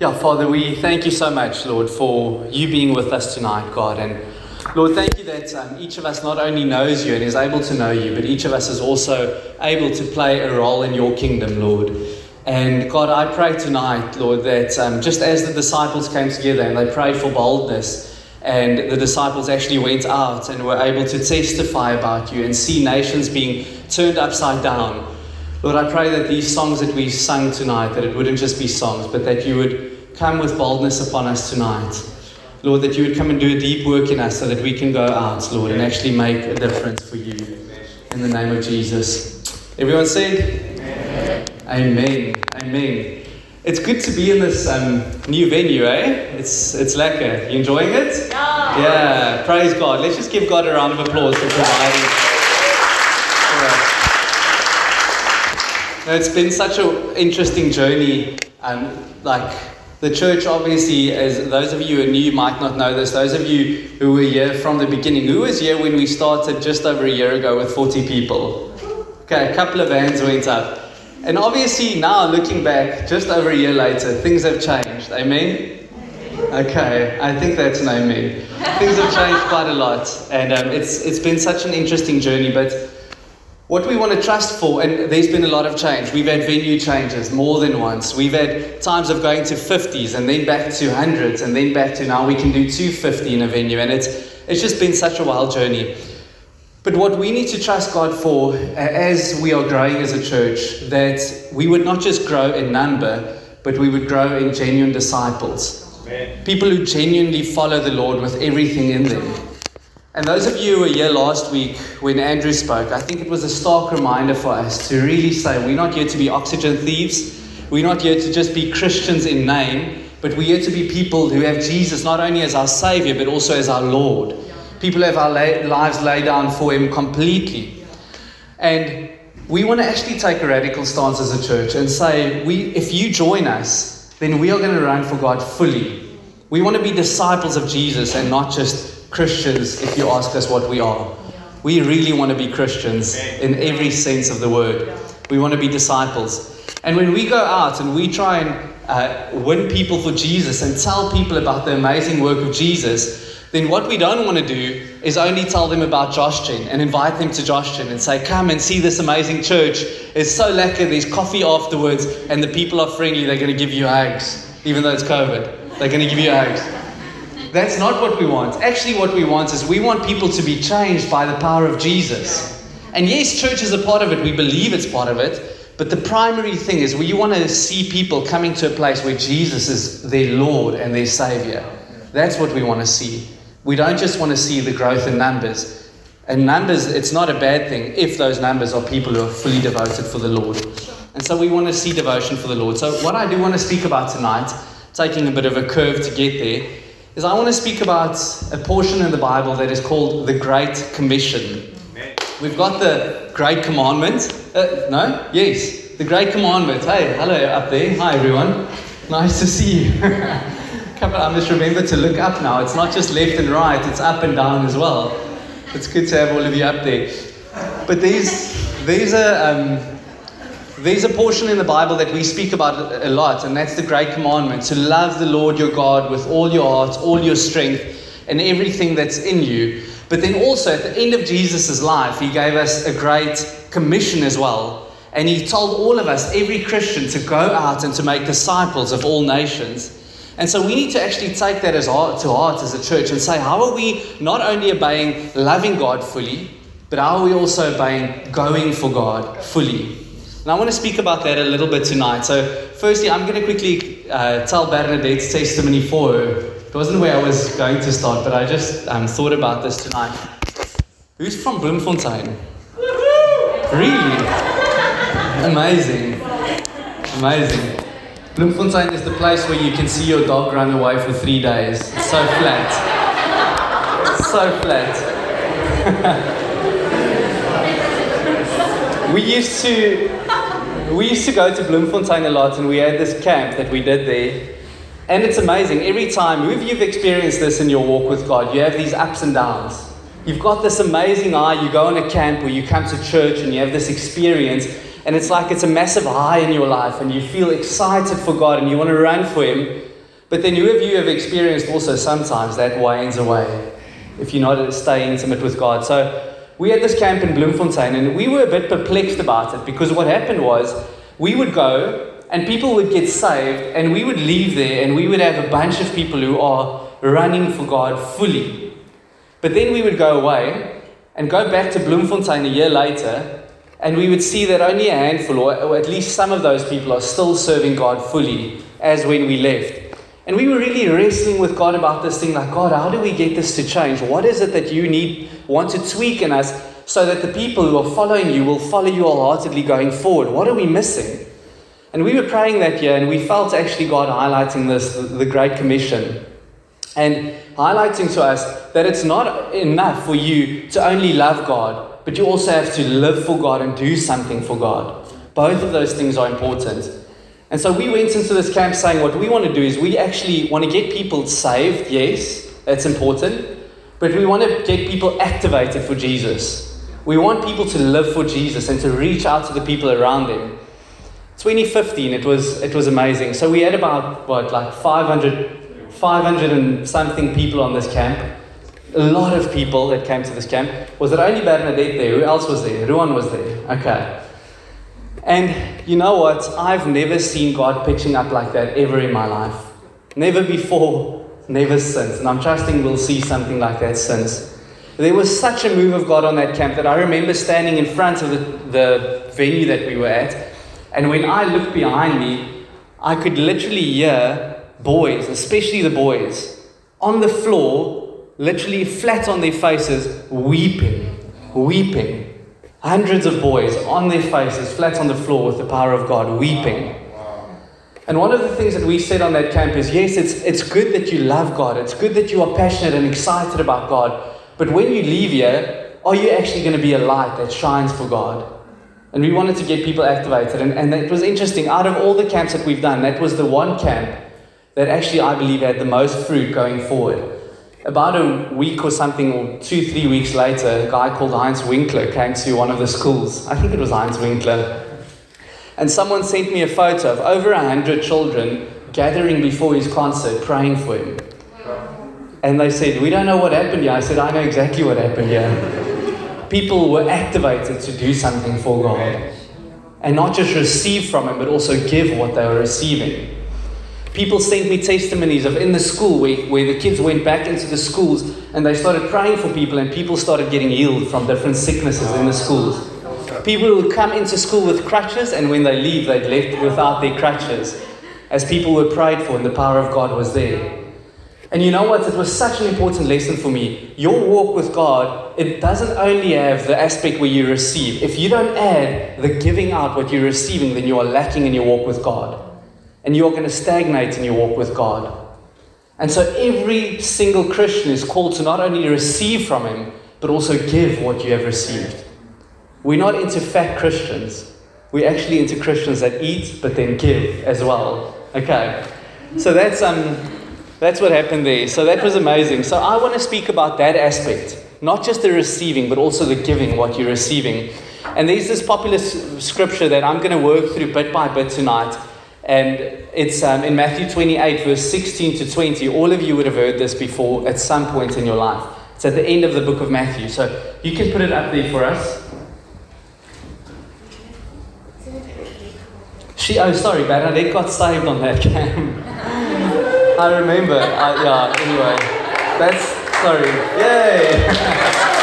Yeah, Father, we thank you so much, Lord, for you being with us tonight, God. And Lord, thank you that um, each of us not only knows you and is able to know you, but each of us is also able to play a role in your kingdom, Lord. And God, I pray tonight, Lord, that um, just as the disciples came together and they prayed for boldness, and the disciples actually went out and were able to testify about you and see nations being turned upside down. Lord, I pray that these songs that we sung tonight, that it wouldn't just be songs, but that you would come with boldness upon us tonight. Lord, that you would come and do a deep work in us so that we can go out, Lord, and actually make a difference for you. In the name of Jesus. Everyone said? Amen. Amen. Amen. It's good to be in this um, new venue, eh? It's, it's lekker. You enjoying it? Yeah. Yeah, praise God. Let's just give God a round of applause for providing. for us. It's been such an interesting journey. Um, like the church, obviously, as those of you who are new might not know this, those of you who were here from the beginning, who was here when we started just over a year ago with 40 people? Okay, a couple of hands went up. And obviously, now looking back, just over a year later, things have changed. Amen? Okay, I think that's an amen. Things have changed quite a lot, and um, it's, it's been such an interesting journey. But what we want to trust for, and there's been a lot of change. We've had venue changes more than once. We've had times of going to 50s and then back to hundreds and then back to now we can do 250 in a venue, and it's, it's just been such a wild journey. But what we need to trust God for as we are growing as a church, that we would not just grow in number, but we would grow in genuine disciples. Amen. People who genuinely follow the Lord with everything in them. And those of you who were here last week when Andrew spoke, I think it was a stark reminder for us to really say we're not here to be oxygen thieves. We're not here to just be Christians in name, but we're here to be people who have Jesus not only as our Savior, but also as our Lord. People have our lives laid down for Him completely. And we want to actually take a radical stance as a church and say, we, if you join us, then we are going to run for God fully. We want to be disciples of Jesus and not just Christians if you ask us what we are. We really want to be Christians in every sense of the word. We want to be disciples. And when we go out and we try and uh, win people for Jesus and tell people about the amazing work of Jesus, then what we don't want to do is only tell them about Josh Gen and invite them to Josh Gen and say, come and see this amazing church. It's so lekker. There's coffee afterwards and the people are friendly. They're going to give you hugs, even though it's COVID. They're going to give you hugs. That's not what we want. Actually, what we want is we want people to be changed by the power of Jesus. And yes, church is a part of it. We believe it's part of it. But the primary thing is we want to see people coming to a place where Jesus is their Lord and their Savior. That's what we want to see. We don't just want to see the growth in numbers. And numbers, it's not a bad thing if those numbers are people who are fully devoted for the Lord. And so we want to see devotion for the Lord. So, what I do want to speak about tonight, taking a bit of a curve to get there, is I want to speak about a portion in the Bible that is called the Great Commission. Amen. We've got the Great Commandment. Uh, no? Yes. The Great Commandment. Hey, hello up there. Hi, everyone. Nice to see you. Couple, I must remember to look up now. It's not just left and right, it's up and down as well. It's good to have all of you up there. But there's, there's, a, um, there's a portion in the Bible that we speak about a lot, and that's the Great Commandment to love the Lord your God with all your heart, all your strength, and everything that's in you. But then also at the end of Jesus' life, he gave us a great commission as well. And he told all of us, every Christian, to go out and to make disciples of all nations. And so we need to actually take that as heart, to heart as a church and say, how are we not only obeying loving God fully, but how are we also obeying going for God fully? And I want to speak about that a little bit tonight. So, firstly, I'm going to quickly uh, tell Bernadette's testimony for her. It wasn't where I was going to start, but I just um, thought about this tonight. Who's from Bloemfontein? Really? Amazing. Amazing. Bloemfontein is the place where you can see your dog run away for three days. It's so flat. So flat. we used to we used to go to Bloemfontein a lot and we had this camp that we did there. And it's amazing. Every time, if you've experienced this in your walk with God, you have these ups and downs. You've got this amazing eye, you go on a camp or you come to church and you have this experience, and it's like it's a massive high in your life, and you feel excited for God and you want to run for Him. But then, who you have experienced also sometimes that wanes away if you're not stay intimate with God? So, we had this camp in Bloemfontein, and we were a bit perplexed about it because what happened was we would go and people would get saved, and we would leave there, and we would have a bunch of people who are running for God fully. But then we would go away and go back to Bloemfontein a year later, and we would see that only a handful, or at least some of those people, are still serving God fully as when we left. And we were really wrestling with God about this thing like, God, how do we get this to change? What is it that you need, want to tweak in us so that the people who are following you will follow you wholeheartedly going forward? What are we missing? And we were praying that year, and we felt actually God highlighting this, the, the Great Commission, and highlighting to us that it's not enough for you to only love God, but you also have to live for God and do something for God. Both of those things are important. And so we went into this camp saying what we want to do is we actually want to get people saved, yes, that's important, but we want to get people activated for Jesus. We want people to live for Jesus and to reach out to the people around them. 2015, it was, it was amazing. So we had about, what, like 500, 500 and something people on this camp. A lot of people that came to this camp. Was it only Bernadette there? Who else was there? Ruan was there. Okay. And you know what? I've never seen God pitching up like that ever in my life. Never before, never since. And I'm trusting we'll see something like that since. There was such a move of God on that camp that I remember standing in front of the, the venue that we were at and when I looked behind me, I could literally hear boys, especially the boys, on the floor, literally flat on their faces, weeping, weeping. Hundreds of boys on their faces, flat on the floor with the power of God, weeping. And one of the things that we said on that camp is yes, it's, it's good that you love God, it's good that you are passionate and excited about God, but when you leave here, are you actually going to be a light that shines for God? And we wanted to get people activated. And, and it was interesting. Out of all the camps that we've done, that was the one camp that actually, I believe, had the most fruit going forward. About a week or something, or two, three weeks later, a guy called Heinz Winkler came to one of the schools. I think it was Heinz Winkler. And someone sent me a photo of over a hundred children gathering before his concert, praying for him. And they said, We don't know what happened here. I said, I know exactly what happened here people were activated to do something for God. And not just receive from Him, but also give what they were receiving. People sent me testimonies of in the school where, where the kids went back into the schools and they started praying for people, and people started getting healed from different sicknesses in the schools. People would come into school with crutches, and when they leave, they'd left without their crutches, as people were prayed for and the power of God was there. And you know what? It was such an important lesson for me. Your walk with God, it doesn't only have the aspect where you receive. If you don't add the giving out what you're receiving, then you are lacking in your walk with God. And you're going to stagnate in your walk with God. And so every single Christian is called to not only receive from Him, but also give what you have received. We're not into fat Christians. We're actually into Christians that eat but then give as well. Okay. So that's um that's what happened there. So that was amazing. So I want to speak about that aspect, not just the receiving, but also the giving, what you're receiving. And there's this popular scripture that I'm going to work through bit by bit tonight. And it's um, in Matthew 28, verse 16 to 20. All of you would have heard this before at some point in your life. It's at the end of the book of Matthew. So you can put it up there for us. She, oh, sorry, Bernadette got saved on that cam. I remember. Uh, yeah, anyway. That's, sorry. Yay!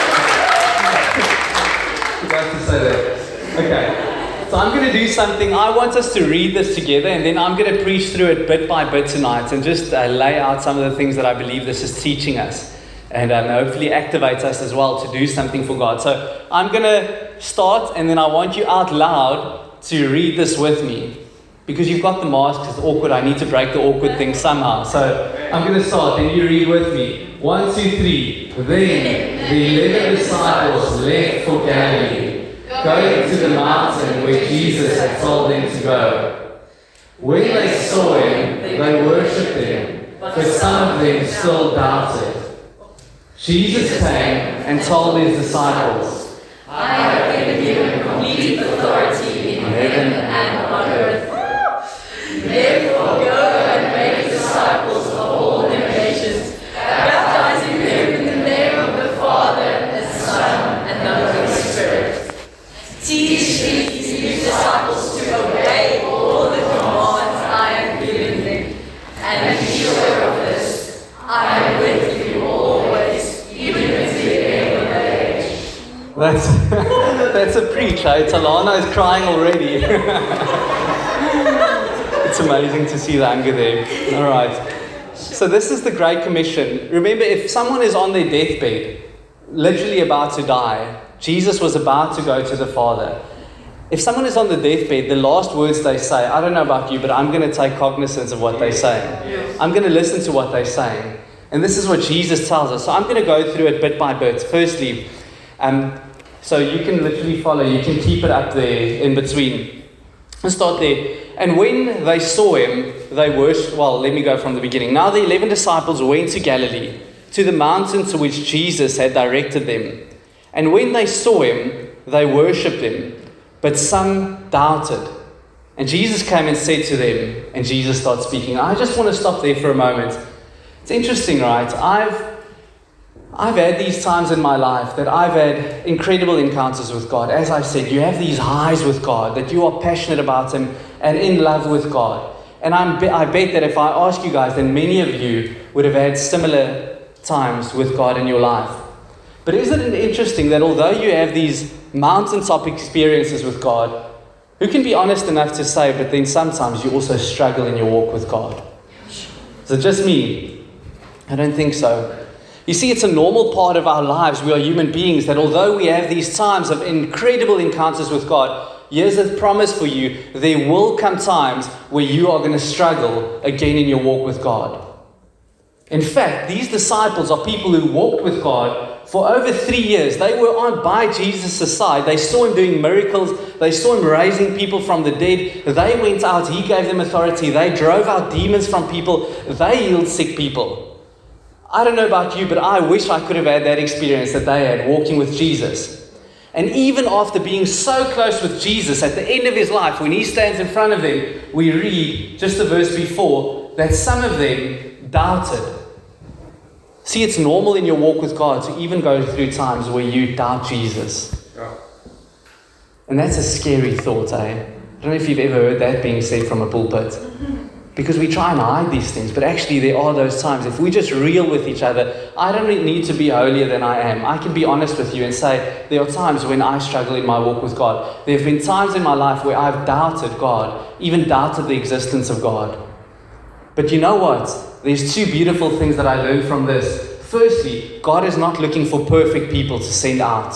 Forgot to say that. Okay. So I'm going to do something. I want us to read this together and then I'm going to preach through it bit by bit tonight and just uh, lay out some of the things that I believe this is teaching us and um, hopefully activates us as well to do something for God. So I'm going to start and then I want you out loud to read this with me because you've got the mask, it's awkward. I need to break the awkward thing somehow. So I'm going to start, and you read with me. One, two, three. Then the eleven disciples left for Galilee, going to the mountain where Jesus had told them to go. When they saw him, they worshipped him, but some of them still doubted. Jesus came and told his disciples, I have Teach these disciples to obey all the commands I have given them. And be sure of this, I am with you always, even to the end of age. That's, that's a preach, eh? Talana is crying already. it's amazing to see the anger there. All right. So, this is the Great Commission. Remember, if someone is on their deathbed, literally about to die, Jesus was about to go to the Father. If someone is on the deathbed, the last words they say, I don't know about you, but I'm going to take cognizance of what they say. I'm going to listen to what they're saying. And this is what Jesus tells us. So I'm going to go through it bit by bit. Firstly, um, so you can literally follow, you can keep it up there in between. Let's start there. And when they saw him, they worshipped. Well, let me go from the beginning. Now the eleven disciples went to Galilee, to the mountain to which Jesus had directed them. And when they saw him, they worshipped him, but some doubted. And Jesus came and said to them, and Jesus started speaking. I just want to stop there for a moment. It's interesting, right? I've I've had these times in my life that I've had incredible encounters with God. As I said, you have these highs with God, that you are passionate about Him and in love with God. And I'm, I bet that if I ask you guys, then many of you would have had similar times with God in your life. But isn't it interesting that although you have these mountaintop experiences with God, who can be honest enough to say, but then sometimes you also struggle in your walk with God? Is it just me? I don't think so. You see, it's a normal part of our lives. We are human beings that although we have these times of incredible encounters with God, here's a promise for you there will come times where you are going to struggle again in your walk with God. In fact, these disciples are people who walked with God for over three years. They were on by Jesus' side. They saw him doing miracles. They saw him raising people from the dead. They went out. He gave them authority. They drove out demons from people. They healed sick people. I don't know about you, but I wish I could have had that experience that they had walking with Jesus. And even after being so close with Jesus at the end of his life, when he stands in front of them, we read just the verse before that some of them doubted. See, it's normal in your walk with God to even go through times where you doubt Jesus. Yeah. And that's a scary thought, eh? I don't know if you've ever heard that being said from a pulpit. Because we try and hide these things, but actually, there are those times. If we just real with each other, I don't need to be holier than I am. I can be honest with you and say, there are times when I struggle in my walk with God. There have been times in my life where I've doubted God, even doubted the existence of God. But you know what? There's two beautiful things that I learned from this. Firstly, God is not looking for perfect people to send out.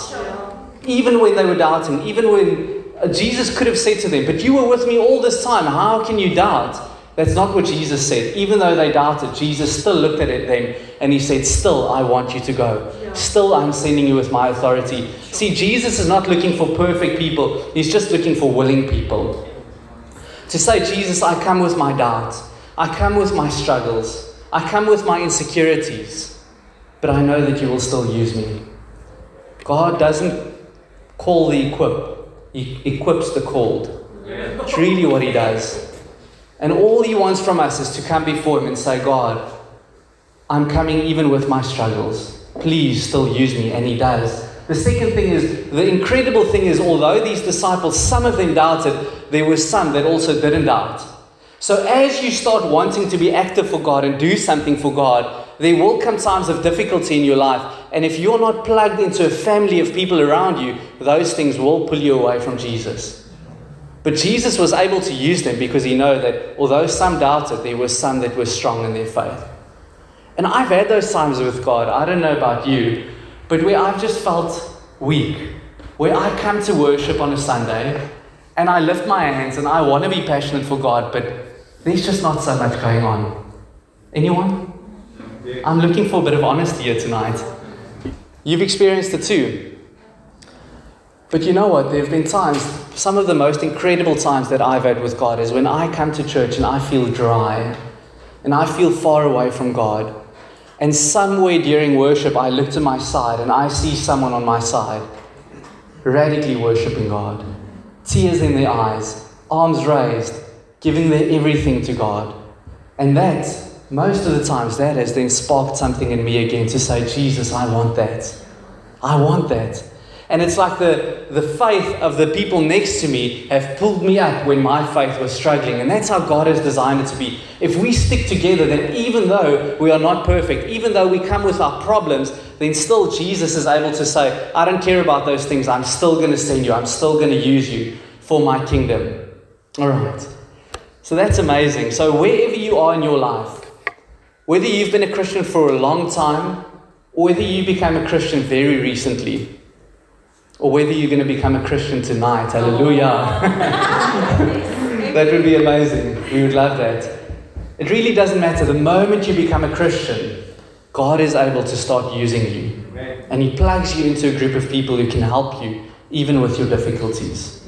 Even when they were doubting, even when uh, Jesus could have said to them, But you were with me all this time, how can you doubt? That's not what Jesus said. Even though they doubted, Jesus still looked at them and he said, Still, I want you to go. Still, I'm sending you with my authority. See, Jesus is not looking for perfect people, he's just looking for willing people. To say, Jesus, I come with my doubts, I come with my struggles, I come with my insecurities, but I know that you will still use me. God doesn't call the equip, He equips the called. It's really what He does. And all he wants from us is to come before him and say, God, I'm coming even with my struggles. Please still use me. And he does. The second thing is the incredible thing is, although these disciples, some of them doubted, there were some that also didn't doubt. So as you start wanting to be active for God and do something for God, there will come times of difficulty in your life. And if you're not plugged into a family of people around you, those things will pull you away from Jesus. But Jesus was able to use them because he knew that although some doubted, there were some that were strong in their faith. And I've had those times with God. I don't know about you, but where I've just felt weak, where I come to worship on a Sunday and I lift my hands and I want to be passionate for God, but there's just not so much going on. Anyone? I'm looking for a bit of honesty here tonight. You've experienced it too. But you know what? There have been times, some of the most incredible times that I've had with God is when I come to church and I feel dry and I feel far away from God. And somewhere during worship, I look to my side and I see someone on my side radically worshiping God, tears in their eyes, arms raised, giving their everything to God. And that, most of the times, that has then sparked something in me again to say, Jesus, I want that. I want that. And it's like the, the faith of the people next to me have pulled me up when my faith was struggling. And that's how God has designed it to be. If we stick together, then even though we are not perfect, even though we come with our problems, then still Jesus is able to say, I don't care about those things. I'm still going to send you. I'm still going to use you for my kingdom. All right. So that's amazing. So wherever you are in your life, whether you've been a Christian for a long time, or whether you became a Christian very recently, or whether you're going to become a Christian tonight. Hallelujah. Oh. that would be amazing. We would love that. It really doesn't matter. The moment you become a Christian, God is able to start using you. And He plugs you into a group of people who can help you, even with your difficulties.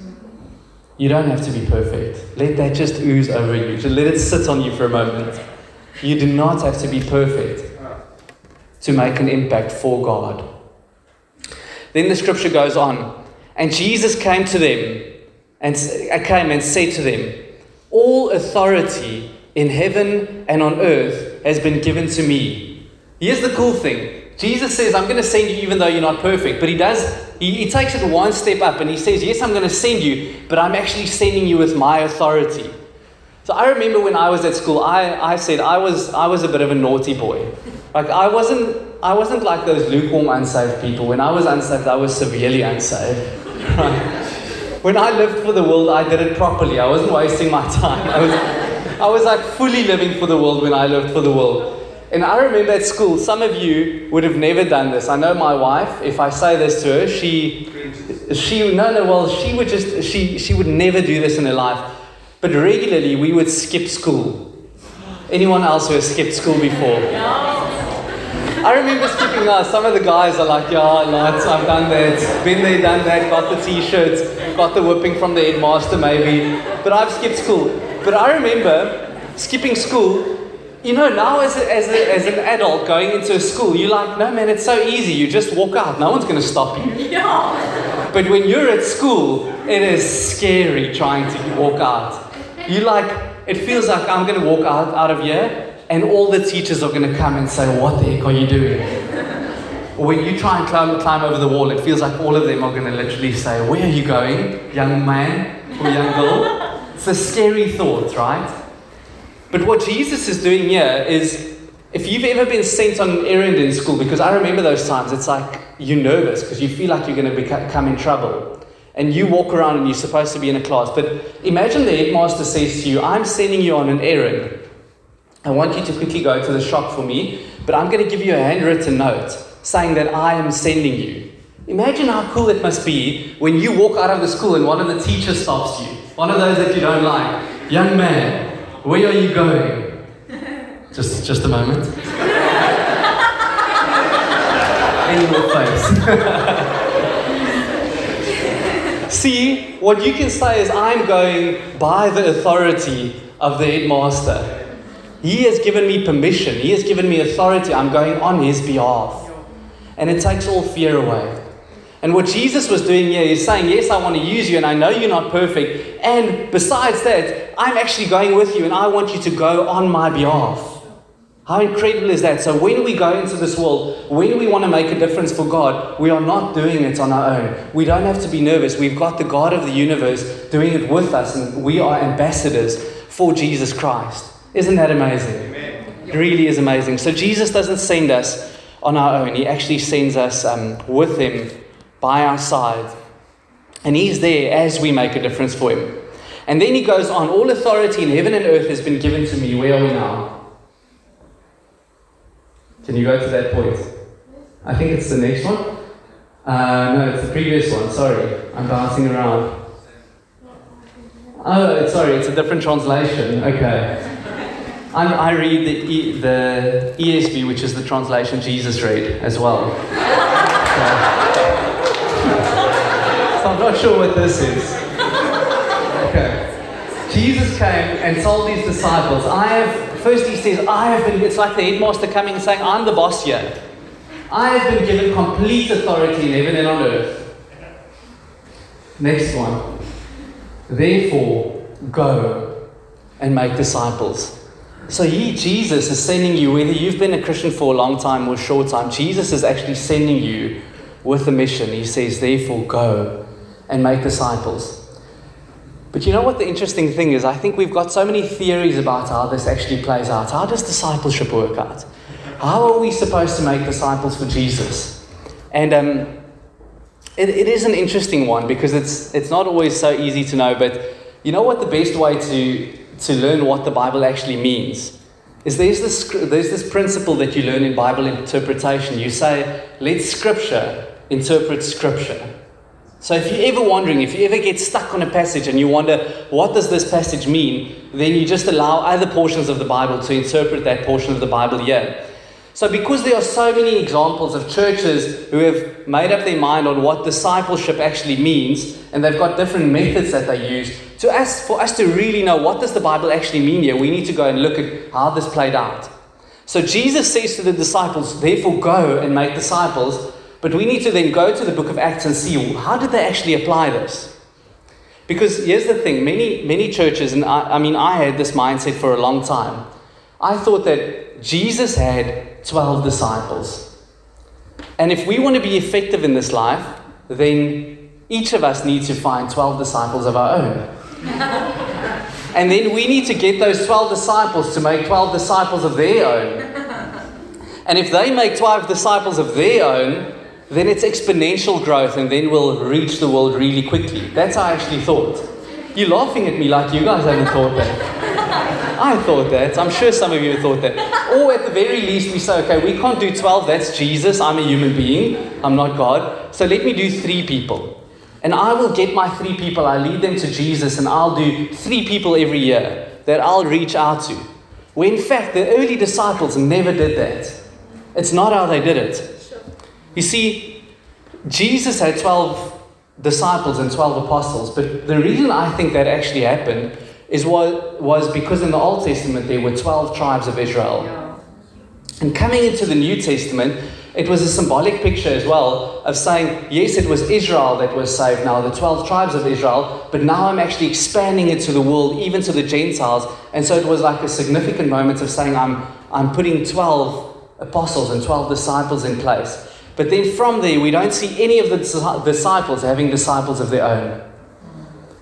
You don't have to be perfect. Let that just ooze over you. Just let it sit on you for a moment. You do not have to be perfect to make an impact for God. Then the scripture goes on, and Jesus came to them and uh, came and said to them, All authority in heaven and on earth has been given to me. Here's the cool thing. Jesus says, I'm going to send you even though you're not perfect. But he does, he, he takes it one step up and he says, Yes, I'm going to send you, but I'm actually sending you with my authority. So I remember when I was at school, I, I said I was, I was a bit of a naughty boy. Like I wasn't, I wasn't like those lukewarm unsaved people. When I was unsaved, I was severely unsaved. Right? When I lived for the world, I did it properly. I wasn't wasting my time. I was, I was like fully living for the world when I lived for the world. And I remember at school, some of you would have never done this. I know my wife, if I say this to her, she, she, no, no, well, she would just, she, she would never do this in her life. But regularly, we would skip school. Anyone else who has skipped school before? I remember skipping out. Some of the guys are like, yeah, lads, I've done that. Been there, done that. Got the t-shirts. Got the whipping from the headmaster, maybe. But I've skipped school. But I remember skipping school. You know, now as, a, as, a, as an adult going into a school, you're like, no, man, it's so easy. You just walk out. No one's going to stop you. Yeah. But when you're at school, it is scary trying to walk out. You like, it feels like I'm going to walk out, out of here and all the teachers are going to come and say, What the heck are you doing? or when you try and climb, climb over the wall, it feels like all of them are going to literally say, Where are you going, young man or young girl? It's a scary thought, right? But what Jesus is doing here is if you've ever been sent on an errand in school, because I remember those times, it's like you're nervous because you feel like you're going to become in trouble. And you walk around and you're supposed to be in a class. But imagine the headmaster says to you, I'm sending you on an errand. I want you to quickly go to the shop for me, but I'm going to give you a handwritten note saying that I am sending you. Imagine how cool it must be when you walk out of the school and one of the teachers stops you, one of those that you don't like. Young man, where are you going? Just, just a moment. In your face. See, what you can say is, I'm going by the authority of the headmaster. He has given me permission, He has given me authority. I'm going on His behalf. And it takes all fear away. And what Jesus was doing here is saying, Yes, I want to use you, and I know you're not perfect. And besides that, I'm actually going with you, and I want you to go on my behalf. How incredible is that? So, when we go into this world, when we want to make a difference for God, we are not doing it on our own. We don't have to be nervous. We've got the God of the universe doing it with us, and we are ambassadors for Jesus Christ. Isn't that amazing? Amen. It really is amazing. So, Jesus doesn't send us on our own, He actually sends us um, with Him by our side. And He's there as we make a difference for Him. And then He goes on All authority in heaven and earth has been given to me. Where are we now? Can you go to that point? I think it's the next one. Uh, no, it's the previous one. Sorry, I'm bouncing around. Oh, sorry, it's a different translation. Okay. I'm, i read the, e, the ESV, which is the translation Jesus read as well. So, so I'm not sure what this is. Jesus came and told these disciples, I have First, he says, I have been, it's like the headmaster coming and saying, I'm the boss here. I have been given complete authority in heaven and on earth. Next one. Therefore, go and make disciples. So he, Jesus, is sending you, whether you've been a Christian for a long time or a short time, Jesus is actually sending you with a mission. He says, therefore, go and make disciples. But you know what the interesting thing is? I think we've got so many theories about how this actually plays out. How does discipleship work out? How are we supposed to make disciples for Jesus? And um, it, it is an interesting one because it's, it's not always so easy to know. But you know what the best way to, to learn what the Bible actually means? Is there's this, there's this principle that you learn in Bible interpretation. You say, let Scripture interpret Scripture. So if you're ever wondering, if you ever get stuck on a passage and you wonder, what does this passage mean? Then you just allow other portions of the Bible to interpret that portion of the Bible here. So, because there are so many examples of churches who have made up their mind on what discipleship actually means, and they've got different methods that they use, to us, for us to really know what does the Bible actually mean here, we need to go and look at how this played out. So, Jesus says to the disciples, therefore go and make disciples. But we need to then go to the book of Acts and see how did they actually apply this? Because here's the thing many, many churches, and I, I mean, I had this mindset for a long time. I thought that Jesus had 12 disciples. And if we want to be effective in this life, then each of us needs to find 12 disciples of our own. and then we need to get those 12 disciples to make 12 disciples of their own. And if they make 12 disciples of their own, then it's exponential growth and then we'll reach the world really quickly. That's how I actually thought. You're laughing at me like you guys haven't thought that. I thought that. I'm sure some of you thought that. Or at the very least, we say, okay, we can't do 12. That's Jesus. I'm a human being. I'm not God. So let me do three people. And I will get my three people. I lead them to Jesus and I'll do three people every year that I'll reach out to. When in fact, the early disciples never did that. It's not how they did it. You see, Jesus had 12 disciples and 12 apostles, but the reason I think that actually happened is what was because in the Old Testament there were 12 tribes of Israel. And coming into the New Testament, it was a symbolic picture as well of saying, yes, it was Israel that was saved now, the 12 tribes of Israel, but now I'm actually expanding it to the world, even to the Gentiles. And so it was like a significant moment of saying, I'm, I'm putting 12 apostles and 12 disciples in place. But then from there, we don't see any of the disciples having disciples of their own.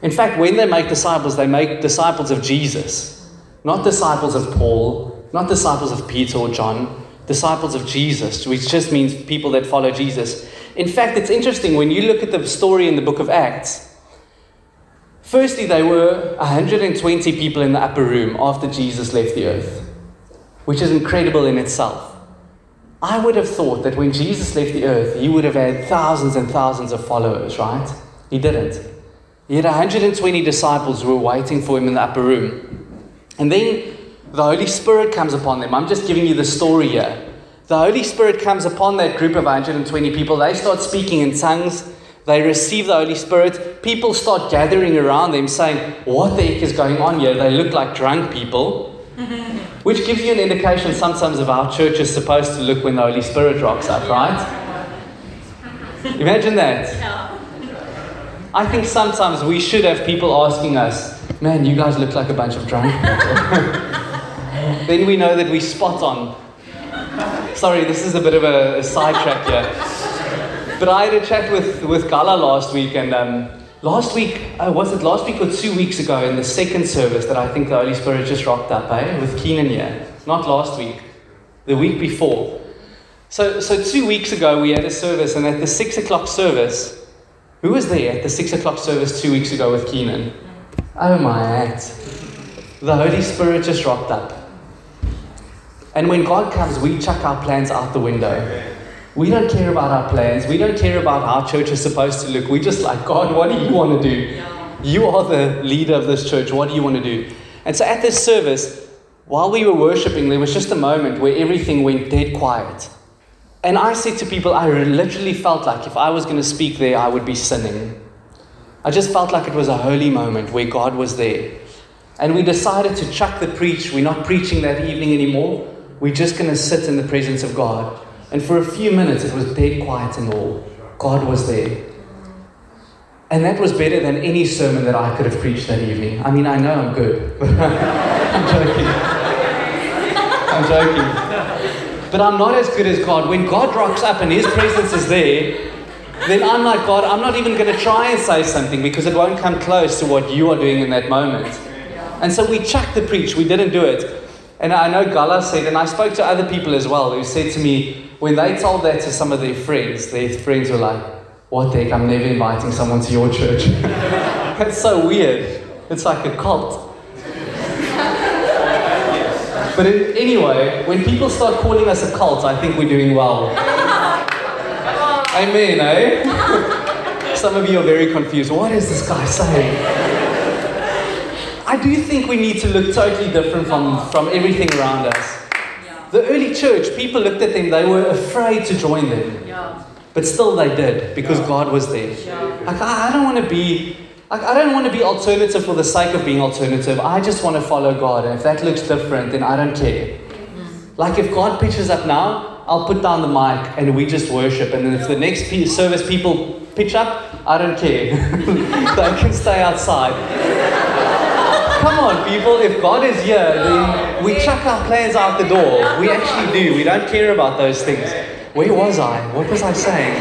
In fact, when they make disciples, they make disciples of Jesus, not disciples of Paul, not disciples of Peter or John, disciples of Jesus, which just means people that follow Jesus. In fact, it's interesting when you look at the story in the book of Acts. Firstly, there were 120 people in the upper room after Jesus left the earth, which is incredible in itself. I would have thought that when Jesus left the earth, he would have had thousands and thousands of followers, right? He didn't. He had 120 disciples who were waiting for him in the upper room. And then the Holy Spirit comes upon them. I'm just giving you the story here. The Holy Spirit comes upon that group of 120 people. They start speaking in tongues. They receive the Holy Spirit. People start gathering around them saying, What the heck is going on here? They look like drunk people. Which gives you an indication sometimes of how church is supposed to look when the Holy Spirit rocks up, right? Imagine that. I think sometimes we should have people asking us, man, you guys look like a bunch of drunk people. then we know that we spot on. Sorry, this is a bit of a, a sidetrack here. But I had a chat with, with Gala last week, and um, Last week, uh, was it last week or two weeks ago in the second service that I think the Holy Spirit just rocked up, eh? With Keenan here. Not last week, the week before. So, so two weeks ago, we had a service, and at the six o'clock service, who was there at the six o'clock service two weeks ago with Keenan? Oh my hat. The Holy Spirit just rocked up. And when God comes, we chuck our plans out the window. We don't care about our plans. We don't care about how church is supposed to look. We just like, God, what do you want to do? You are the leader of this church. What do you want to do? And so at this service, while we were worshiping, there was just a moment where everything went dead quiet. And I said to people, I literally felt like if I was going to speak there, I would be sinning. I just felt like it was a holy moment where God was there. And we decided to chuck the preach. We're not preaching that evening anymore. We're just going to sit in the presence of God. And for a few minutes, it was dead quiet and all. God was there. And that was better than any sermon that I could have preached that evening. I mean, I know I'm good, I'm joking. I'm joking. But I'm not as good as God. When God rocks up and His presence is there, then I'm like, God, I'm not even going to try and say something because it won't come close to what you are doing in that moment. And so we chucked the preach, we didn't do it. And I know Gala said, and I spoke to other people as well who said to me, when they told that to some of their friends, their friends were like, What the heck, I'm never inviting someone to your church. That's so weird. It's like a cult. But in, anyway, when people start calling us a cult, I think we're doing well. Amen, eh? Some of you are very confused. What is this guy saying? I do think we need to look totally different from, from everything around us. The early church, people looked at them, they were afraid to join them. Yeah. But still they did because God was there. Like, I, I don't want to be like, I don't want to be alternative for the sake of being alternative. I just want to follow God. And if that looks different, then I don't care. Mm-hmm. Like if God pitches up now, I'll put down the mic and we just worship. And then if the next service people pitch up, I don't care. they can stay outside. Come on, people. If God is here, then we chuck our plans out the door. We actually do. We don't care about those things. Where was I? What was I saying?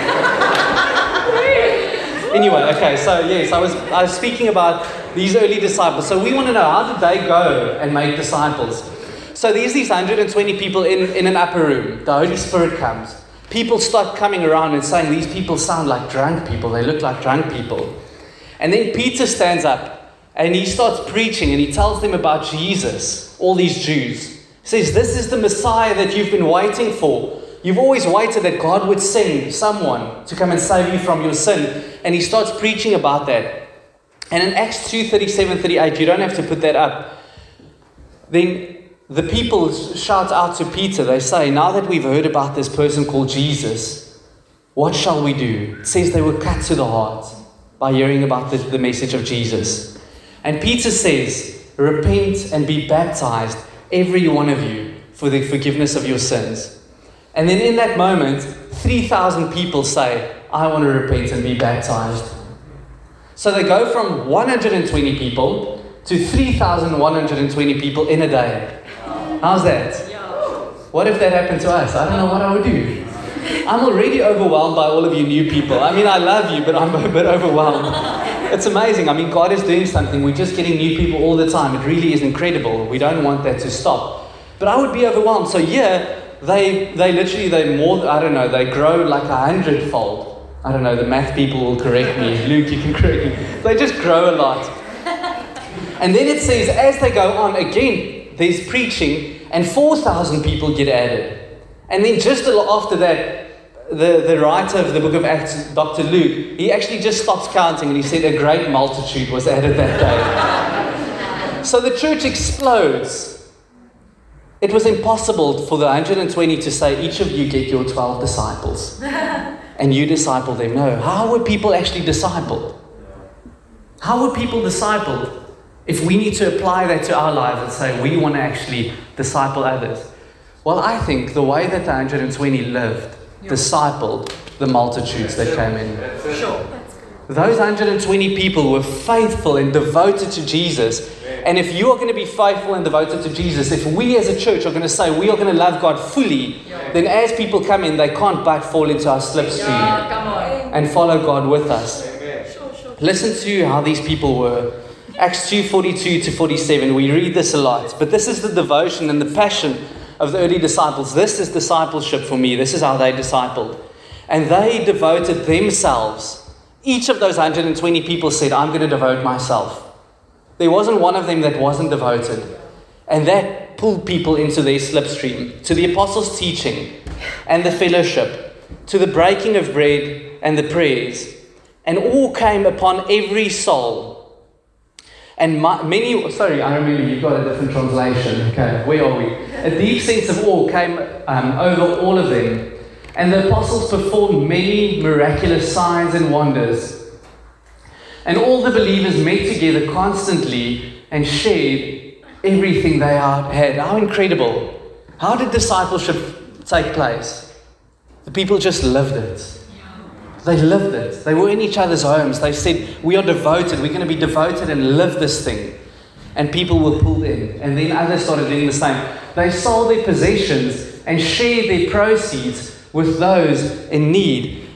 Anyway, okay, so yes, I was, I was speaking about these early disciples. So we want to know how did they go and make disciples? So there's these 120 people in, in an upper room. The Holy Spirit comes. People start coming around and saying, These people sound like drunk people. They look like drunk people. And then Peter stands up and he starts preaching and he tells them about Jesus, all these Jews. He says, This is the Messiah that you've been waiting for. You've always waited that God would send someone to come and save you from your sin. And he starts preaching about that. And in Acts 2 37 38, you don't have to put that up. Then the people shout out to Peter. They say, Now that we've heard about this person called Jesus, what shall we do? It says they were cut to the heart by hearing about the, the message of Jesus. And Peter says, Repent and be baptized, every one of you, for the forgiveness of your sins. And then in that moment, 3,000 people say, I want to repent and be baptized. So they go from 120 people to 3,120 people in a day. How's that? What if that happened to us? I don't know what I would do. I'm already overwhelmed by all of you new people. I mean, I love you, but I'm a bit overwhelmed. It's amazing. I mean, God is doing something. We're just getting new people all the time. It really is incredible. We don't want that to stop. But I would be overwhelmed. So, yeah, they, they literally, they more, I don't know, they grow like a hundredfold. I don't know, the math people will correct me. Luke, you can correct me. They just grow a lot. And then it says, as they go on, again, there's preaching, and 4,000 people get added. And then just after that, the, the writer of the book of Acts, Dr. Luke, he actually just stops counting and he said a great multitude was added that day. so the church explodes. It was impossible for the 120 to say, each of you get your 12 disciples. and you disciple them. No. How were people actually discipled? How were people discipled if we need to apply that to our lives and say we want to actually disciple others? Well, I think the way that the 120 lived discipled the multitudes that came in. Sure. Those 120 people were faithful and devoted to Jesus. And if you are going to be faithful and devoted to Jesus, if we as a church are going to say we are going to love God fully, then as people come in, they can't but fall into our slipstream Yeah, come on. and follow God with us. Sure, sure. Listen to how these people were. Acts 2:42 to 47. We read this a lot, but this is the devotion and the passion of the early disciples. This is discipleship for me. This is how they discipled. And they devoted themselves. Each of those 120 people said, I'm going to devote myself. There wasn't one of them that wasn't devoted. And that pulled people into their slipstream, to the apostles' teaching and the fellowship, to the breaking of bread and the prayers. And all came upon every soul. And my, many, sorry, I remember you've got a different translation. Okay, where are we? A deep sense of awe came um, over all of them. And the apostles performed many miraculous signs and wonders. And all the believers met together constantly and shared everything they had. How incredible! How did discipleship take place? The people just lived it. They lived it. They were in each other's homes. They said, We are devoted. We're going to be devoted and live this thing. And people were pulled in. And then others started doing the same. They sold their possessions and shared their proceeds with those in need.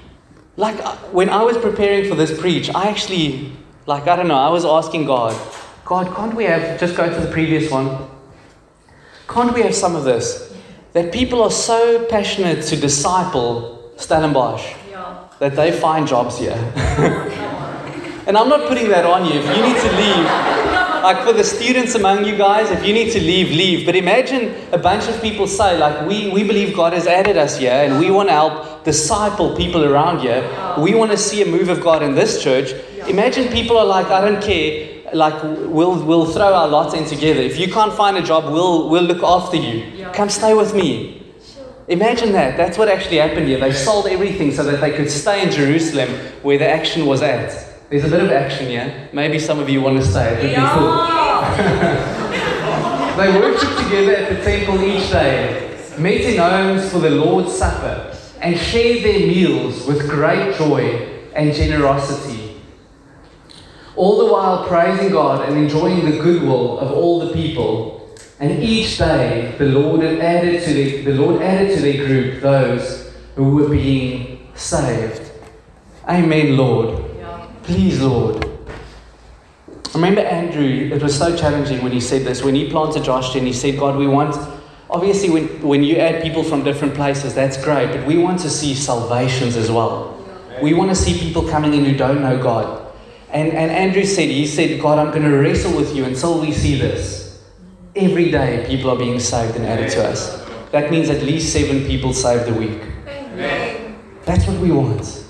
Like uh, when I was preparing for this preach, I actually, like, I don't know, I was asking God, God, can't we have, just go to the previous one, can't we have some of this? That people are so passionate to disciple Stellenbosch. That they find jobs here. and I'm not putting that on you. If you need to leave, like for the students among you guys, if you need to leave, leave. But imagine a bunch of people say, like, we, we believe God has added us here and we want to help disciple people around here. We want to see a move of God in this church. Imagine people are like, I don't care. Like we'll we'll throw our lots in together. If you can't find a job, we'll we'll look after you. Come stay with me. Imagine that. That's what actually happened here. They sold everything so that they could stay in Jerusalem where the action was at. There's a bit of action here. Maybe some of you want to stay. It would be cool. They worshipped together at the temple each day, met in homes for the Lord's Supper, and shared their meals with great joy and generosity. All the while praising God and enjoying the goodwill of all the people. And each day the Lord added to the, the Lord added to their group those who were being saved. Amen, Lord. Yeah. Please, Lord. Remember Andrew, it was so challenging when he said this. When he planted Josh and he said, God, we want, obviously, when, when you add people from different places, that's great, but we want to see salvations as well. We want to see people coming in who don't know God. And, and Andrew said, he said, God, I'm going to wrestle with you until we see this. Every day, people are being saved and added to us. That means at least seven people saved a week. That's what we want.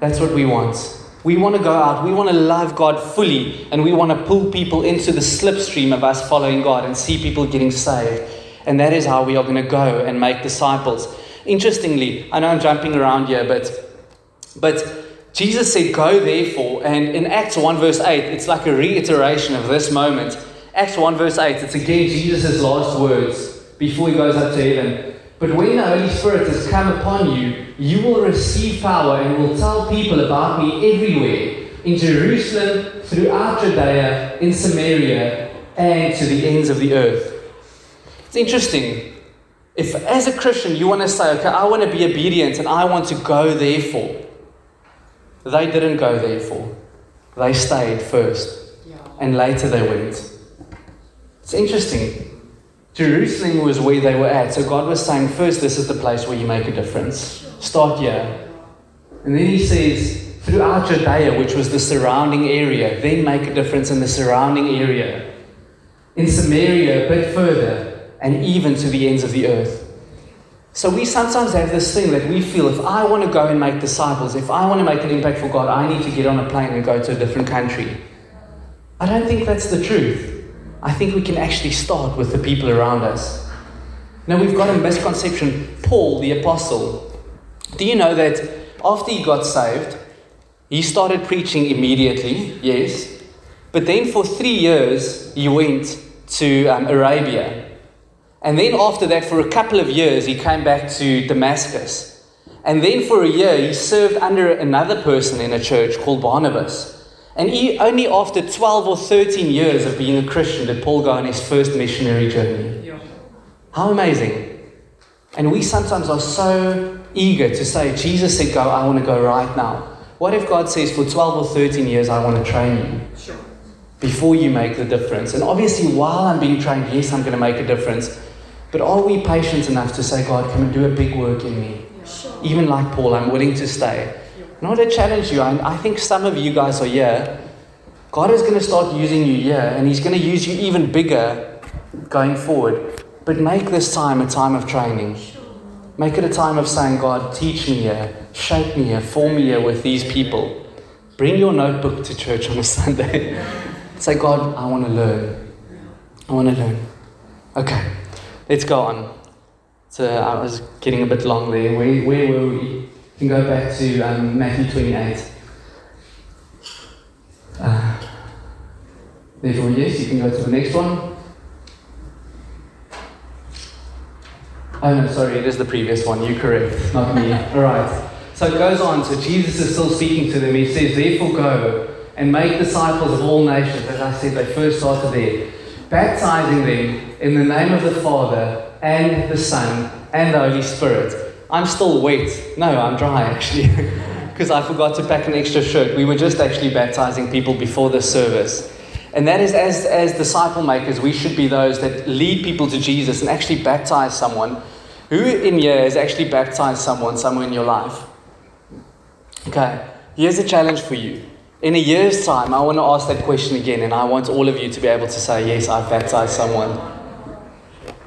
That's what we want. We want to go out, we want to love God fully, and we want to pull people into the slipstream of us following God and see people getting saved. And that is how we are going to go and make disciples. Interestingly, I know I'm jumping around here, but but Jesus said, Go therefore, and in Acts 1, verse 8, it's like a reiteration of this moment. Acts 1, verse 8, it's again Jesus' last words before he goes up to heaven. But when the Holy Spirit has come upon you, you will receive power and will tell people about me everywhere in Jerusalem, throughout Judea, in Samaria, and to the ends of the earth. It's interesting. If, as a Christian, you want to say, okay, I want to be obedient and I want to go therefore, they didn't go therefore. They stayed first and later they went. It's interesting. Jerusalem was where they were at. So God was saying, first, this is the place where you make a difference. Start here. And then he says, throughout Judea, which was the surrounding area, then make a difference in the surrounding area. In Samaria, a bit further, and even to the ends of the earth. So we sometimes have this thing that we feel if I want to go and make disciples, if I want to make an impact for God, I need to get on a plane and go to a different country. I don't think that's the truth. I think we can actually start with the people around us. Now, we've got a misconception. Paul, the apostle, do you know that after he got saved, he started preaching immediately, yes, but then for three years he went to um, Arabia. And then after that, for a couple of years, he came back to Damascus. And then for a year, he served under another person in a church called Barnabas. And he, only after 12 or 13 years of being a Christian did Paul go on his first missionary journey. How amazing. And we sometimes are so eager to say, Jesus said, Go, I want to go right now. What if God says, For 12 or 13 years, I want to train you? Before you make the difference. And obviously, while I'm being trained, yes, I'm going to make a difference. But are we patient enough to say, God, come and do a big work in me? Sure. Even like Paul, I'm willing to stay. And I want to challenge you. I, I think some of you guys are here. God is going to start using you here, and He's going to use you even bigger going forward. But make this time a time of training. Make it a time of saying, God, teach me here, shape me here, form me here with these people. Bring your notebook to church on a Sunday. Say, God, I want to learn. I want to learn. Okay, let's go on. So I was getting a bit long there. Where, where were we? You can go back to um, Matthew 28. Uh, therefore, yes, you can go to the next one. Oh no, sorry, it is the previous one. You're correct, not me. All right. So it goes on. So Jesus is still speaking to them. He says, Therefore, go and make disciples of all nations. As I said, they first started there, baptizing them in the name of the Father and the Son and the Holy Spirit. I'm still wet. No, I'm dry actually. because I forgot to pack an extra shirt. We were just actually baptizing people before the service. And that is, as, as disciple makers, we should be those that lead people to Jesus and actually baptize someone. Who in here has actually baptized someone somewhere in your life? Okay, here's a challenge for you. In a year's time, I want to ask that question again, and I want all of you to be able to say, Yes, I've baptized someone.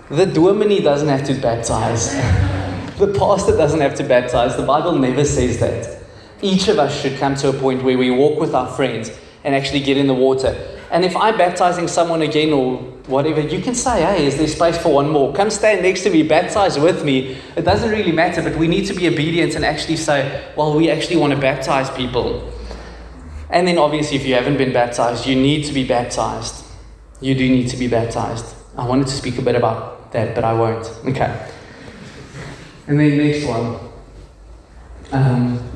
The dominee doesn't have to baptize. the pastor doesn't have to baptize. The Bible never says that. Each of us should come to a point where we walk with our friends and actually get in the water. And if I'm baptizing someone again or whatever, you can say, hey, is there space for one more? Come stand next to me, baptize with me. It doesn't really matter, but we need to be obedient and actually say, well, we actually want to baptize people. And then obviously, if you haven't been baptized, you need to be baptized. You do need to be baptized. I wanted to speak a bit about that, but I won't. Okay. And then next one. Um,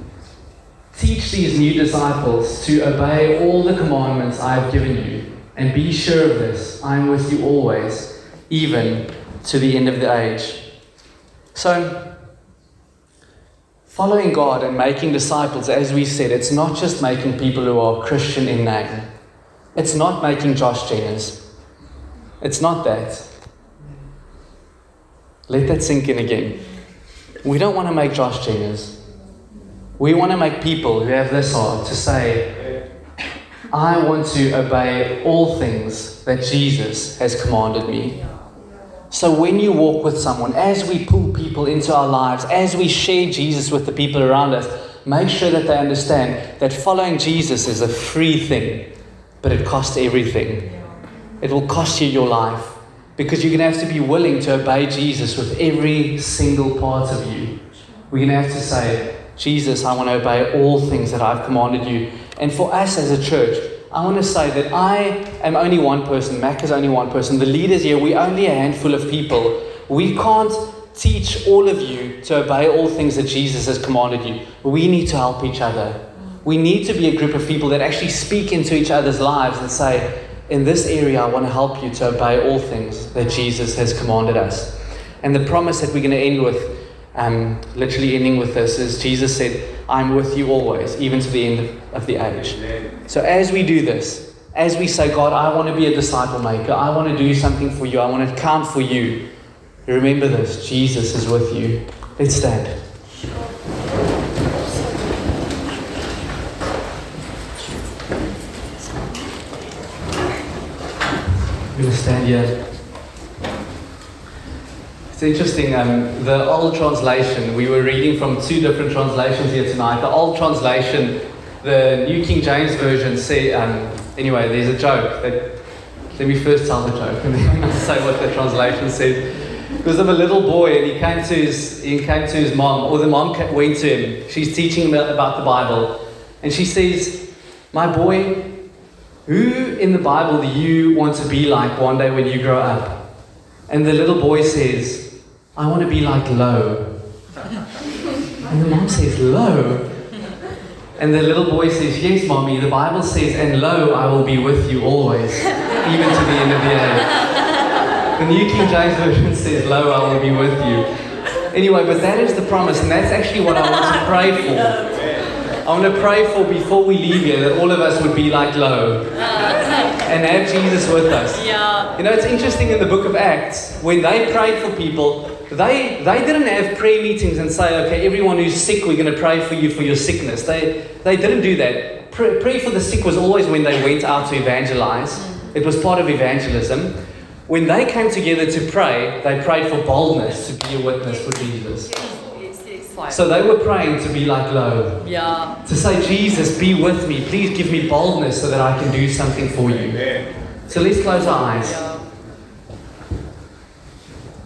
Teach these new disciples to obey all the commandments I have given you, and be sure of this I am with you always, even to the end of the age. So, following God and making disciples, as we said, it's not just making people who are Christian in name, it's not making Josh Jenners. It's not that. Let that sink in again. We don't want to make Josh Jenners. We want to make people who have this heart to say, I want to obey all things that Jesus has commanded me. So when you walk with someone, as we pull people into our lives, as we share Jesus with the people around us, make sure that they understand that following Jesus is a free thing, but it costs everything. It will cost you your life because you're going to have to be willing to obey Jesus with every single part of you. We're going to have to say, Jesus, I want to obey all things that I've commanded you. And for us as a church, I want to say that I am only one person. Mac is only one person. The leaders here, we're only a handful of people. We can't teach all of you to obey all things that Jesus has commanded you. We need to help each other. We need to be a group of people that actually speak into each other's lives and say, in this area, I want to help you to obey all things that Jesus has commanded us. And the promise that we're going to end with um, literally ending with this is Jesus said, I'm with you always, even to the end of the age. So as we do this, as we say, God, I want to be a disciple maker, I want to do something for you, I want to count for you, remember this Jesus is with you. Let's stand. Going to stand here. It's interesting, um, the old translation, we were reading from two different translations here tonight. The old translation, the New King James Version, say, um, anyway, there's a joke. That, let me first tell the joke and then say what the translation said. It was of a little boy and he came to his, he came to his mom, or the mom went to him. She's teaching him about the Bible. And she says, My boy, who in the Bible do you want to be like one day when you grow up? And the little boy says, I want to be like Lo. And the mom says, Lo? And the little boy says, Yes, mommy, the Bible says, and lo, I will be with you always, even to the end of the age. The New King James Version says, Lo, I will be with you. Anyway, but that is the promise, and that's actually what I want to pray for. I want to pray for before we leave here that all of us would be like Lo and have Jesus with us. Yeah. You know, it's interesting in the book of Acts, when they prayed for people, they, they didn't have prayer meetings and say, okay, everyone who's sick, we're going to pray for you for your sickness. They, they didn't do that. Pray, pray for the sick was always when they went out to evangelize, mm-hmm. it was part of evangelism. When they came together to pray, they prayed for boldness to be a witness for Jesus. So they were praying to be like Lo. Yeah. To say, Jesus, be with me. Please give me boldness so that I can do something for you. So let's close our eyes. Yeah.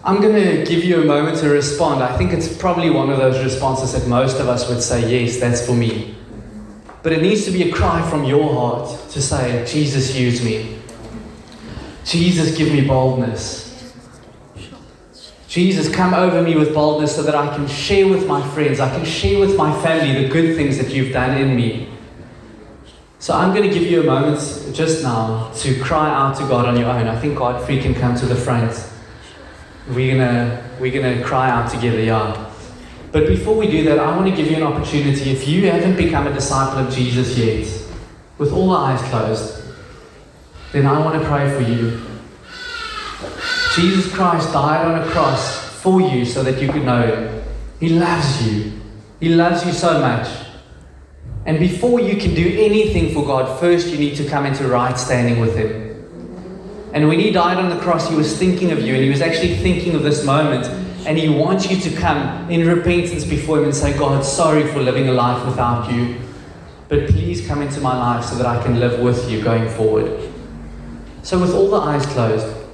I'm going to give you a moment to respond. I think it's probably one of those responses that most of us would say, yes, that's for me. But it needs to be a cry from your heart to say, Jesus, use me. Jesus, give me boldness. Jesus, come over me with boldness so that I can share with my friends, I can share with my family the good things that you've done in me. So I'm going to give you a moment just now to cry out to God on your own. I think God, Godfrey can come to the front. We're gonna we're gonna cry out together, yeah. But before we do that, I want to give you an opportunity. If you haven't become a disciple of Jesus yet, with all eyes closed, then I want to pray for you. Jesus Christ died on a cross for you so that you could know Him. He loves you. He loves you so much. And before you can do anything for God, first you need to come into right standing with Him. And when He died on the cross, He was thinking of you and He was actually thinking of this moment. And He wants you to come in repentance before Him and say, God, sorry for living a life without you. But please come into my life so that I can live with you going forward. So, with all the eyes closed,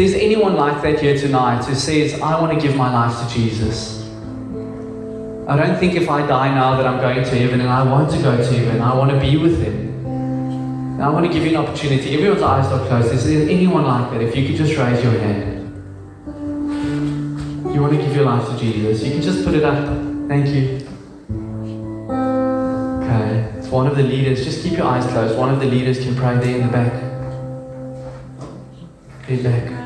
there's anyone like that here tonight who says, I want to give my life to Jesus, I don't think if I die now that I'm going to heaven and I want to go to heaven, I want to be with Him. And I want to give you an opportunity. Everyone's eyes are closed. Is there anyone like that? If you could just raise your hand. You want to give your life to Jesus, you can just put it up. Thank you. Okay, it's one of the leaders. Just keep your eyes closed. One of the leaders can pray there in the back. There.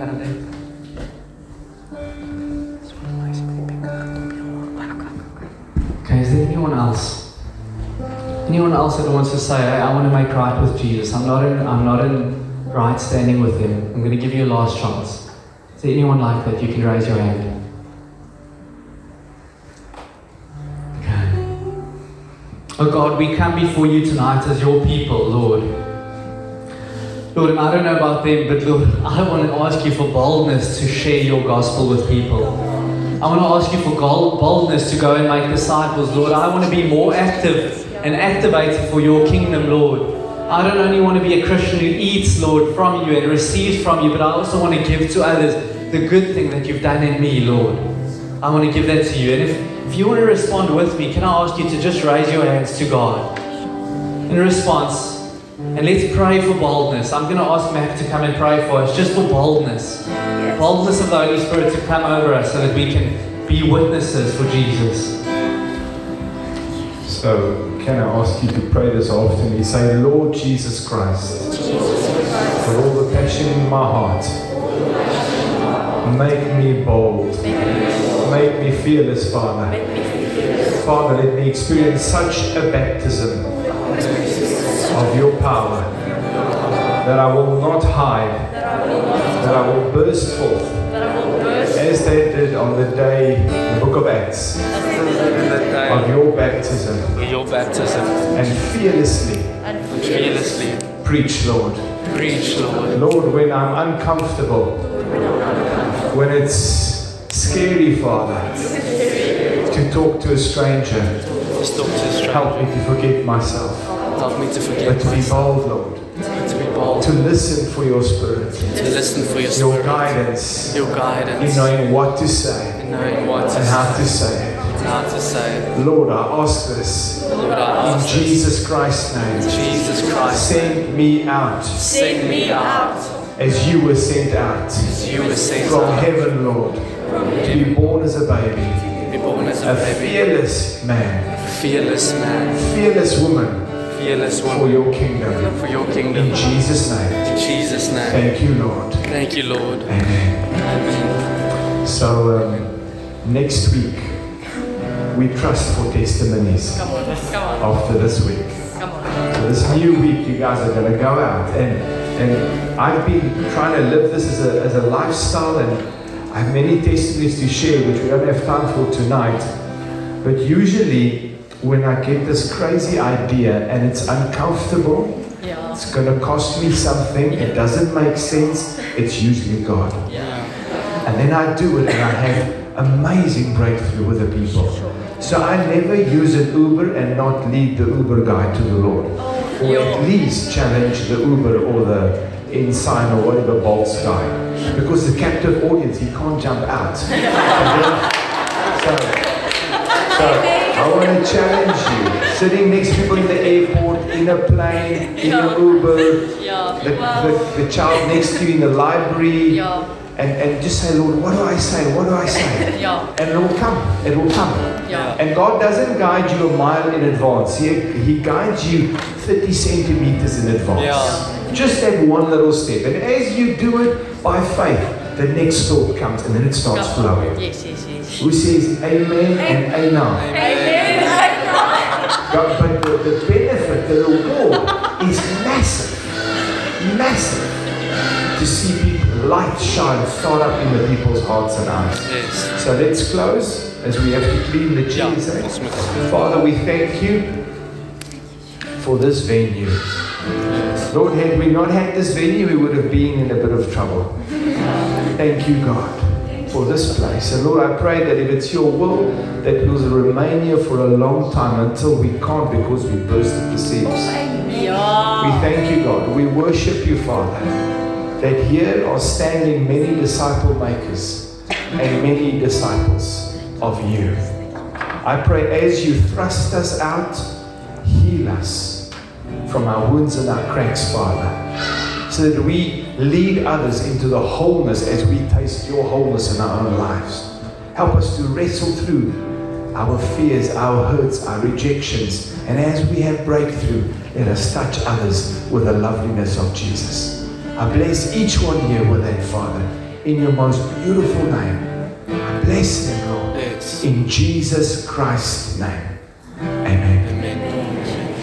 Okay, is there anyone else? Anyone else that wants to say, hey, I want to make right with Jesus. I'm not in I'm not in right standing with him. I'm going to give you a last chance. Is there anyone like that? You can raise your hand. Okay. Oh God, we come before you tonight as your people, Lord. Lord, I don't know about them, but Lord, I want to ask you for boldness to share your gospel with people. I want to ask you for boldness to go and make disciples, Lord. I want to be more active and activated for your kingdom, Lord. I don't only want to be a Christian who eats, Lord, from you and receives from you, but I also want to give to others the good thing that you've done in me, Lord. I want to give that to you. And if, if you want to respond with me, can I ask you to just raise your hands to God in response? And let's pray for boldness. I'm going to ask Matt to come and pray for us, just for boldness. Boldness of the Holy Spirit to come over us so that we can be witnesses for Jesus. So, can I ask you to pray this after me? Say, Lord Jesus Christ, for all the passion in my heart, make me bold, make me fearless, Father. Father, let me experience such a baptism of your power that I will not hide, that I will burst forth as they did on the day, the book of Acts, of your baptism. Your baptism, and fearlessly fearlessly preach, Lord. preach, Lord. Lord, when I'm uncomfortable, when it's scary, Father, to talk to a stranger, Just talk to the help me to forgive myself, Help me to but forget to be bold, Lord, to be bold, to listen for your Spirit, to listen for your your guidance. Your in guidance, knowing what to say. In knowing what to and how say, to say it. and how to say. it. Lord, I ask this Lord, I in this. Jesus Christ's name. Jesus Christ, Send me out. Send me out. As you were sent out. As you were sent from out. heaven, Lord, to be born as a baby, be born as a a baby, fearless man, fearless man, fearless woman fearless for your kingdom. for your kingdom. In Jesus' name. In Jesus' name. Thank you, Lord. Thank you, Lord. Amen. Amen. So, um, next week, we trust for testimonies Come on, come on, after this week. come on. So this new week, you guys are going to go out, and and I've been trying to live this as a as a lifestyle, and I have many testimonies to share, which we don't have time for tonight. But usually, when I get this crazy idea and it's uncomfortable, Yeah, it's going to cost me something. It doesn't make sense. It's usually God, yeah. and then I do it, and I have amazing breakthrough with the people. So I never use an Uber and not lead the Uber guy to the Lord. Oh, or at least challenge the Uber or the Ensign or whatever Bolts guy. Because the captive audience, he can't jump out. so, so I want to challenge you. Sitting next to people in the airport, in a plane, in an Uber, Yeah, the, well, the, the child next to you in the library, yeah, and, and just say, Lord, what do I say? What do I say? yeah, And it will come. It will come. yeah. And God doesn't guide you a mile in advance. He, he guides you 30 centimeters in advance. Yeah. Just that one little step. And as you do it by faith, the next thought comes and then it starts Come flowing. Yes, yes, yes. Who says amen and amen. Amen. God, but the, the benefit, the reward is massive. Massive. To see people, light shine, start up in the people's hearts and eyes. Yes. So let's close as we have to clean the chairs. eh? Father, we thank you for this venue. Lord, had we not had this venue, we would have been in a bit of trouble. Thank you, God, for this place. And Lord, I pray that if it's your will, that we'll remain here for a long time until we can't because we bursted the seams. We thank you, God. We worship you, Father, that here are standing many disciple makers and many disciples of you. I pray as you thrust us out, heal us from our wounds and our cracks, Father, so that we lead others into the wholeness as we taste your wholeness in our own lives. Help us to wrestle through our fears, our hurts, our rejections, and as we have breakthrough, let us touch others with the loveliness of Jesus. I bless each one here with that, Father, in your most beautiful name. I bless them, Lord. In Jesus Christ's name.